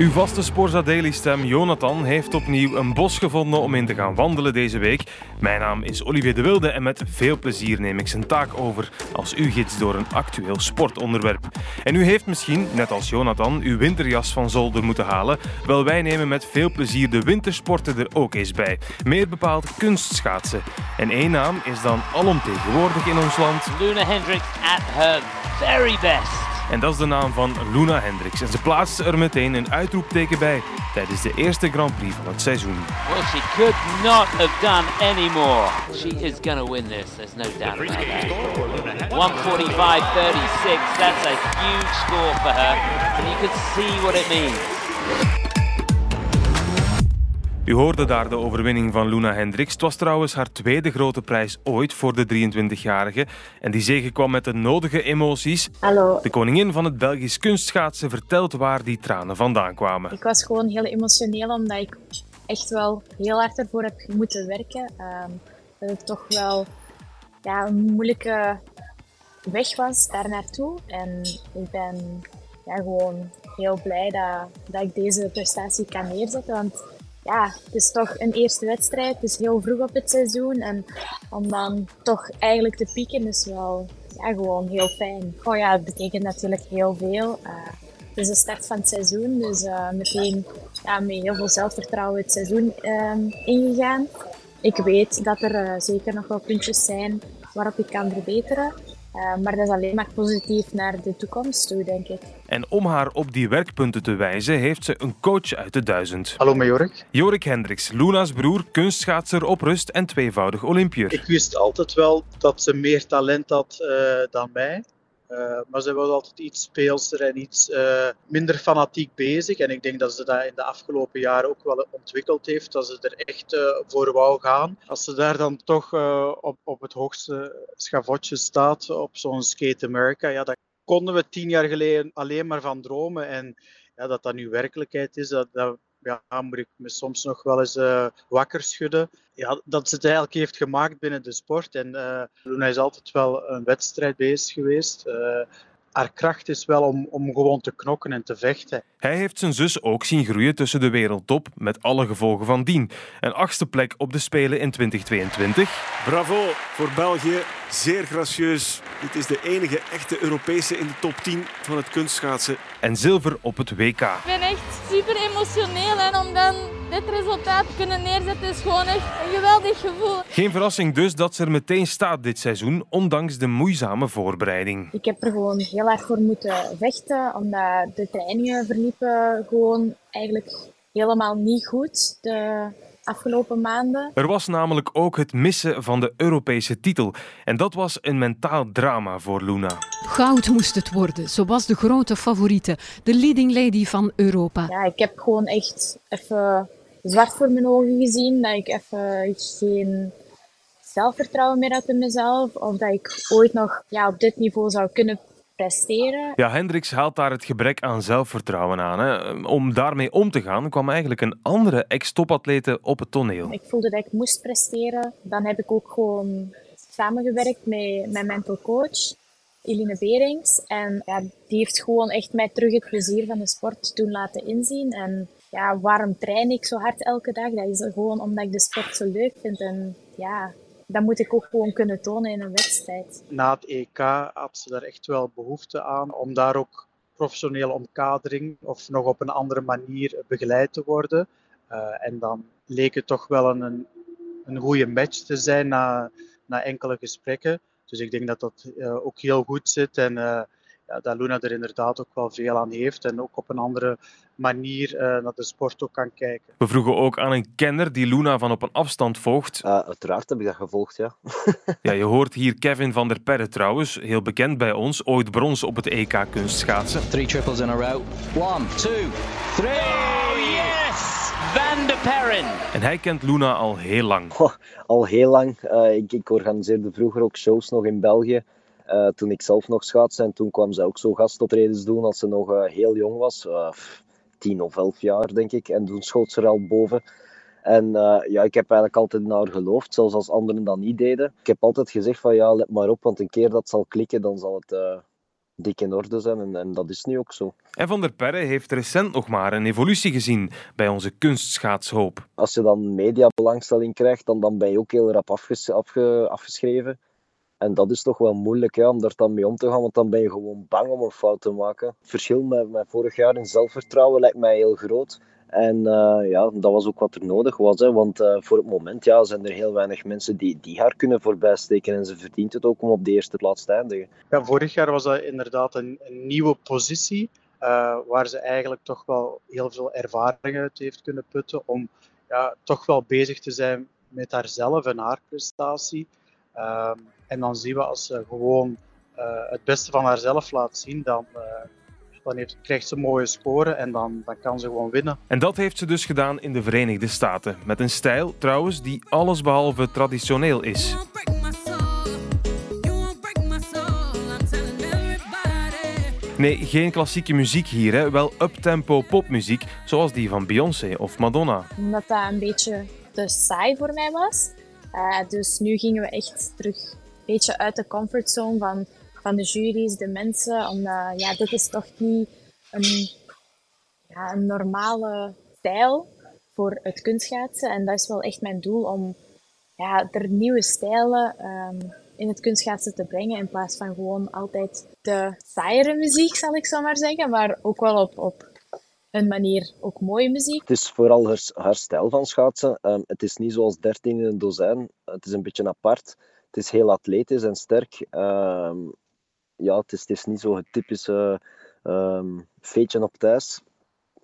Uw vaste Sporza Daily stem Jonathan heeft opnieuw een bos gevonden om in te gaan wandelen deze week. Mijn naam is Olivier de Wilde en met veel plezier neem ik zijn taak over als uw gids door een actueel sportonderwerp. En u heeft misschien, net als Jonathan, uw winterjas van zolder moeten halen. Wel, wij nemen met veel plezier de wintersporten er ook eens bij. Meer bepaald kunstschaatsen. En één naam is dan alomtegenwoordig in ons land. Luna Hendricks at her very best. En dat is de naam van Luna Hendricks. En ze plaatste er meteen een uitroepteken bij tijdens de eerste Grand Prix van het seizoen. Well, she could not have done any more. She is going to win this. There's no doubt about that. 145.36. That's a huge score for her. And you can see what it means. U hoorde daar de overwinning van Luna Hendricks. Het was trouwens haar tweede grote prijs ooit voor de 23-jarige. En die zege kwam met de nodige emoties. Hallo. De koningin van het Belgisch kunstschaatsen vertelt waar die tranen vandaan kwamen. Ik was gewoon heel emotioneel omdat ik echt wel heel hard ervoor heb moeten werken. Um, dat het toch wel ja, een moeilijke weg was daar naartoe. En ik ben ja, gewoon heel blij dat, dat ik deze prestatie kan neerzetten. Want ja, het is toch een eerste wedstrijd. Het is heel vroeg op het seizoen. En om dan toch eigenlijk te pieken is wel ja, gewoon heel fijn. Oh ja, het betekent natuurlijk heel veel. Uh, het is de start van het seizoen, dus uh, meteen ja, met heel veel zelfvertrouwen het seizoen um, ingegaan. Ik weet dat er uh, zeker nog wel puntjes zijn waarop ik kan verbeteren. Uh, maar dat is alleen maar positief naar de toekomst toe, denk ik. En om haar op die werkpunten te wijzen, heeft ze een coach uit de duizend. Hallo, met Jorik. Jorik Hendricks, Luna's broer, kunstschaatser op rust en tweevoudig Olympier. Ik wist altijd wel dat ze meer talent had uh, dan mij. Uh, maar ze was altijd iets speelser en iets uh, minder fanatiek bezig. En ik denk dat ze dat in de afgelopen jaren ook wel ontwikkeld heeft. Dat ze er echt uh, voor wou gaan. Als ze daar dan toch op, op het hoogste schavotje staat, op zo'n Skate America, ja, daar konden we tien jaar geleden alleen maar van dromen. En ja, dat dat nu werkelijkheid is, dat, dat ja, moet ik me soms nog wel eens uh, wakker schudden. Ja, dat ze het eigenlijk heeft gemaakt binnen de sport. En uh, Luna is altijd wel een wedstrijd bezig geweest. Uh, haar kracht is wel om, om gewoon te knokken en te vechten. Hij heeft zijn zus ook zien groeien tussen de wereldtop, met alle gevolgen van dien. Een achtste plek op de Spelen in 2022. Bravo voor België, zeer gracieus. Dit is de enige echte Europese in de top 10 van het kunstschaatsen. En zilver op het WK. Ik ben echt super emotioneel en om dan dit resultaat kunnen neerzetten is gewoon echt een geweldig gevoel. Geen verrassing dus dat ze er meteen staat dit seizoen, ondanks de moeizame voorbereiding. Ik heb er gewoon heel hard voor moeten vechten, omdat de trainingen verliepen gewoon eigenlijk helemaal niet goed. De afgelopen maanden. Er was namelijk ook het missen van de Europese titel. En dat was een mentaal drama voor Luna. Goud moest het worden. Zo was de grote favoriete, de leading lady van Europa. Ja, ik heb gewoon echt even zwart voor mijn ogen gezien. Dat ik even geen zelfvertrouwen meer had in mezelf. Of dat ik ooit nog ja, op dit niveau zou kunnen presteren. Ja, Hendricks haalt daar het gebrek aan zelfvertrouwen aan. Hè. Om daarmee om te gaan kwam eigenlijk een andere ex-topatlete op het toneel. Ik voelde dat ik moest presteren. Dan heb ik ook gewoon samengewerkt met mijn mental coach. Eline Berings. En ja, die heeft gewoon echt mij terug het plezier van de sport toen laten inzien. En ja, waarom train ik zo hard elke dag? Dat is gewoon omdat ik de sport zo leuk vind. En ja, dat moet ik ook gewoon kunnen tonen in een wedstrijd. Na het EK had ze daar echt wel behoefte aan om daar ook professionele omkadering of nog op een andere manier begeleid te worden. Uh, en dan leek het toch wel een, een goede match te zijn na, na enkele gesprekken. Dus ik denk dat dat uh, ook heel goed zit en uh, ja, dat Luna er inderdaad ook wel veel aan heeft en ook op een andere manier uh, naar de sport ook kan kijken. We vroegen ook aan een kenner die Luna van op een afstand volgt. Uh, uiteraard heb ik dat gevolgd, ja. ja. Je hoort hier Kevin van der Perre trouwens, heel bekend bij ons, ooit brons op het EK kunstschaatsen. Three triples in a row. One, two, three! Oh yes! Van der Perren. En hij kent Luna al heel lang. Oh, al heel lang. Uh, ik, ik organiseerde vroeger ook shows nog in België. Uh, toen ik zelf nog schaatste. En toen kwam ze ook zo gastoptredens doen als ze nog uh, heel jong was. Uh, tien of elf jaar, denk ik. En toen schoot ze er al boven. En ja, ik heb eigenlijk altijd naar haar geloofd, zelfs als anderen dat niet deden. Ik heb altijd gezegd van ja, let maar op, want een keer dat zal klikken, dan zal het dik in orde zijn. En, en, dat is nu ook zo. En Van der Perre heeft recent nog maar een evolutie gezien bij onze kunstschaatshoop. Als je dan mediabelangstelling krijgt, dan, dan ben je ook heel rap afges afge afgeschreven. En dat is toch wel moeilijk hè, om daar dan mee om te gaan, want dan ben je gewoon bang om een fout te maken. Het verschil met, met vorig jaar in zelfvertrouwen lijkt mij heel groot. En uh, ja, dat was ook wat er nodig was. Hè, want uh, voor het moment ja, zijn er heel weinig mensen die, die haar kunnen voorbijsteken. En ze verdient het ook om op de eerste plaats te eindigen. Ja, vorig jaar was dat inderdaad een, nieuwe positie. Uh, waar ze eigenlijk toch wel heel veel ervaring uit heeft kunnen putten. Om ja, toch wel bezig te zijn met haarzelf en haar prestatie. Ehm, en dan zien we als ze gewoon het beste van haarzelf laat zien, dan dan heeft, krijgt ze mooie scoren en dan, dan kan ze gewoon winnen. En dat heeft ze dus gedaan in de Verenigde Staten. Met een stijl trouwens die allesbehalve traditioneel is. Nee, geen klassieke muziek hier, hè. wel uptempo popmuziek, zoals die van Beyoncé of Madonna. Omdat dat een beetje te saai voor mij was. Uh, dus nu gingen we echt terug een beetje uit de comfortzone van van de jury's, de mensen. Omdat ja, dit is toch niet een, ja, een normale stijl voor het kunstschaatsen. En dat is wel echt mijn doel om ja, er nieuwe stijlen um, in het kunstschaatsen te brengen. In plaats van gewoon altijd de saaiere muziek, zal ik zo maar zeggen. Maar ook wel op, op een manier ook mooie muziek. Het is vooral haar, haar stijl van schaatsen. Um, het is niet zoals 13 in een dozijn. Het is een beetje apart. Het is heel atletisch en sterk. Um, ja, het is, het is niet zo het typische um, feetje op thuis.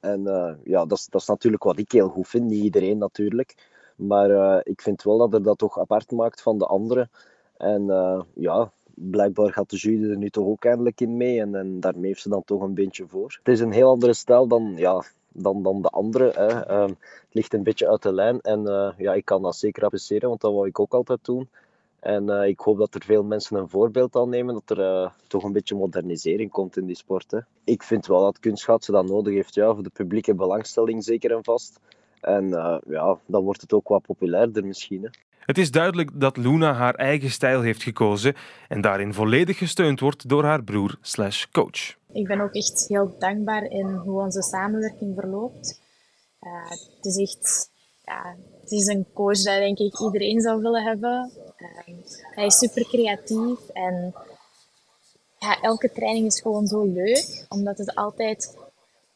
En uh, ja, dat is, dat is natuurlijk wat ik heel goed vind. Niet iedereen natuurlijk. Maar uh, ik vind wel dat er dat toch apart maakt van de anderen. En uh, ja, blijkbaar gaat de jury er nu toch ook eindelijk in mee. En, en daarmee heeft ze dan toch een beetje voor. Het is een heel andere stijl dan, ja, dan, dan de andere. Hè. Um, het ligt een beetje uit de lijn. En ja, ik kan dat zeker appreciëren, want dat wou ik ook altijd doen. En uh, ik hoop dat er veel mensen een voorbeeld aan nemen, dat er uh, toch een beetje modernisering komt in die sport. Hè. Ik vind wel dat kunstschaatsen dat nodig heeft, ja, voor de publieke belangstelling zeker en vast. En ja, dan wordt het ook wat populairder misschien. Hè. Het is duidelijk dat Luna haar eigen stijl heeft gekozen en daarin volledig gesteund wordt door haar broer slash coach. Ik ben ook echt heel dankbaar in hoe onze samenwerking verloopt. het is echt ja, het is een coach dat denk ik iedereen zou willen hebben. Um, hij is super creatief en ja, elke training is gewoon zo leuk, omdat het altijd,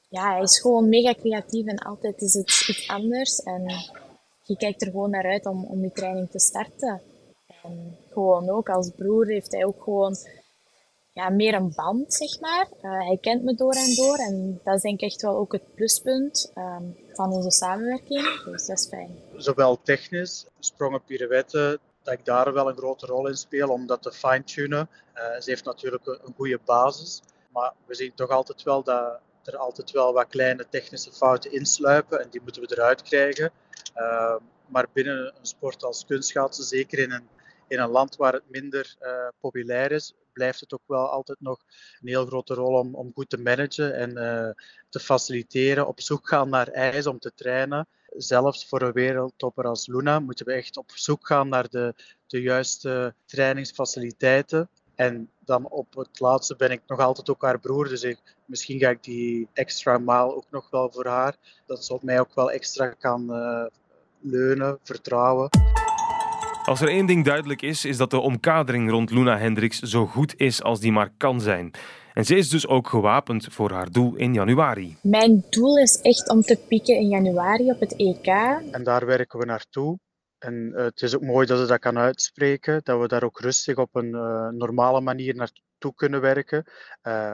ja, hij is gewoon mega creatief en altijd is het iets anders. En je kijkt er gewoon naar uit om, om die training te starten. En gewoon ook als broer heeft hij ook gewoon ja, meer een band, zeg maar. Uh, hij kent me door en door en dat is denk ik echt wel ook het pluspunt um, van onze samenwerking. Dus dat is fijn. Zowel technisch, sprongen, pirouetten, dat ik daar wel een grote rol in speel om dat te fine-tunen. Uh, ze heeft natuurlijk een, een goede basis, maar we zien toch altijd wel dat er altijd wel wat kleine technische fouten insluipen en die moeten we eruit krijgen. Uh, maar binnen een sport als kunstschaatsen, zeker in een, in een land waar het minder uh, populair is, blijft het ook wel altijd nog een heel grote rol om, om goed te managen en uh, te faciliteren. Op zoek gaan naar ijs om te trainen. Zelfs voor een wereldtopper als Luna moeten we echt op zoek gaan naar de, de juiste trainingsfaciliteiten. En dan op het laatste ben ik nog altijd ook haar broer. Dus ik, misschien ga ik die extra maal ook nog wel voor haar. Dat op mij ook wel extra kan leunen, vertrouwen. Als er één ding duidelijk is, is dat de omkadering rond Luna Hendricks zo goed is als die maar kan zijn. En ze is dus ook gewapend voor haar doel in januari. Mijn doel is echt om te pieken in januari op het EK. En daar werken we naartoe. En uh, het is ook mooi dat ze dat kan uitspreken, dat we daar ook rustig op een uh, normale manier naartoe kunnen werken. Uh,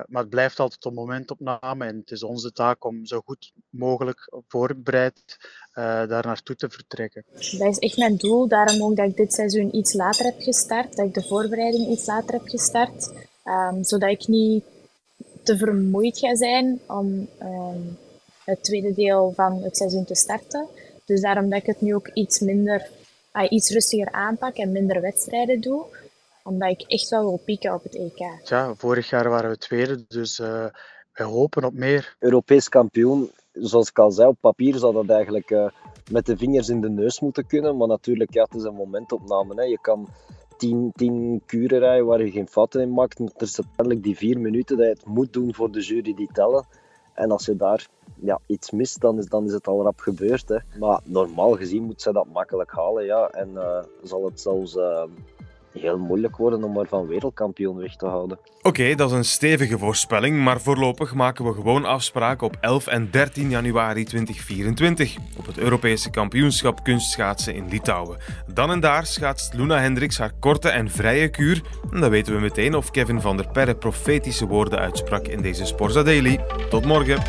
maar het blijft altijd een momentopname en het is onze taak om zo goed mogelijk voorbereid daar naartoe te vertrekken. Dat is echt mijn doel, daarom ook dat ik dit seizoen iets later heb gestart, dat ik de voorbereiding iets later heb gestart, um, zodat ik niet te vermoeid ga zijn om um, het tweede deel van het seizoen te starten. Dus daarom dat ik het nu ook iets minder, uh, iets rustiger aanpak en minder wedstrijden doe. Omdat ik echt wel wil pieken op het EK. Ja, vorig jaar waren we tweede, dus uh, wij hopen op meer. Europees kampioen, zoals ik al zei, op papier zou dat eigenlijk uh, met de vingers in de neus moeten kunnen. Maar natuurlijk, ja, het is een momentopname. Hè. Je kan tien, tien kuren rijden waar je geen fouten in maakt. Maar er is uiteindelijk die vier minuten dat je het moet doen voor de jury die tellen. En als je daar ja, iets mist, dan is, dan is het al rap gebeurd. Hè. Maar normaal gezien moet zij dat makkelijk halen. Ja. En uh, zal het zelfs uh, heel moeilijk worden om er van wereldkampioen weg te houden. Oké, dat is een stevige voorspelling, maar voorlopig maken we gewoon afspraken op 11 en 13 januari 2024 op het Europese kampioenschap kunstschaatsen in Litouwen. Dan en daar schaatst Luna Hendricks haar korte en vrije kuur. En dan weten we meteen of Kevin van der Perre profetische woorden uitsprak in deze Sporza Daily. Tot morgen.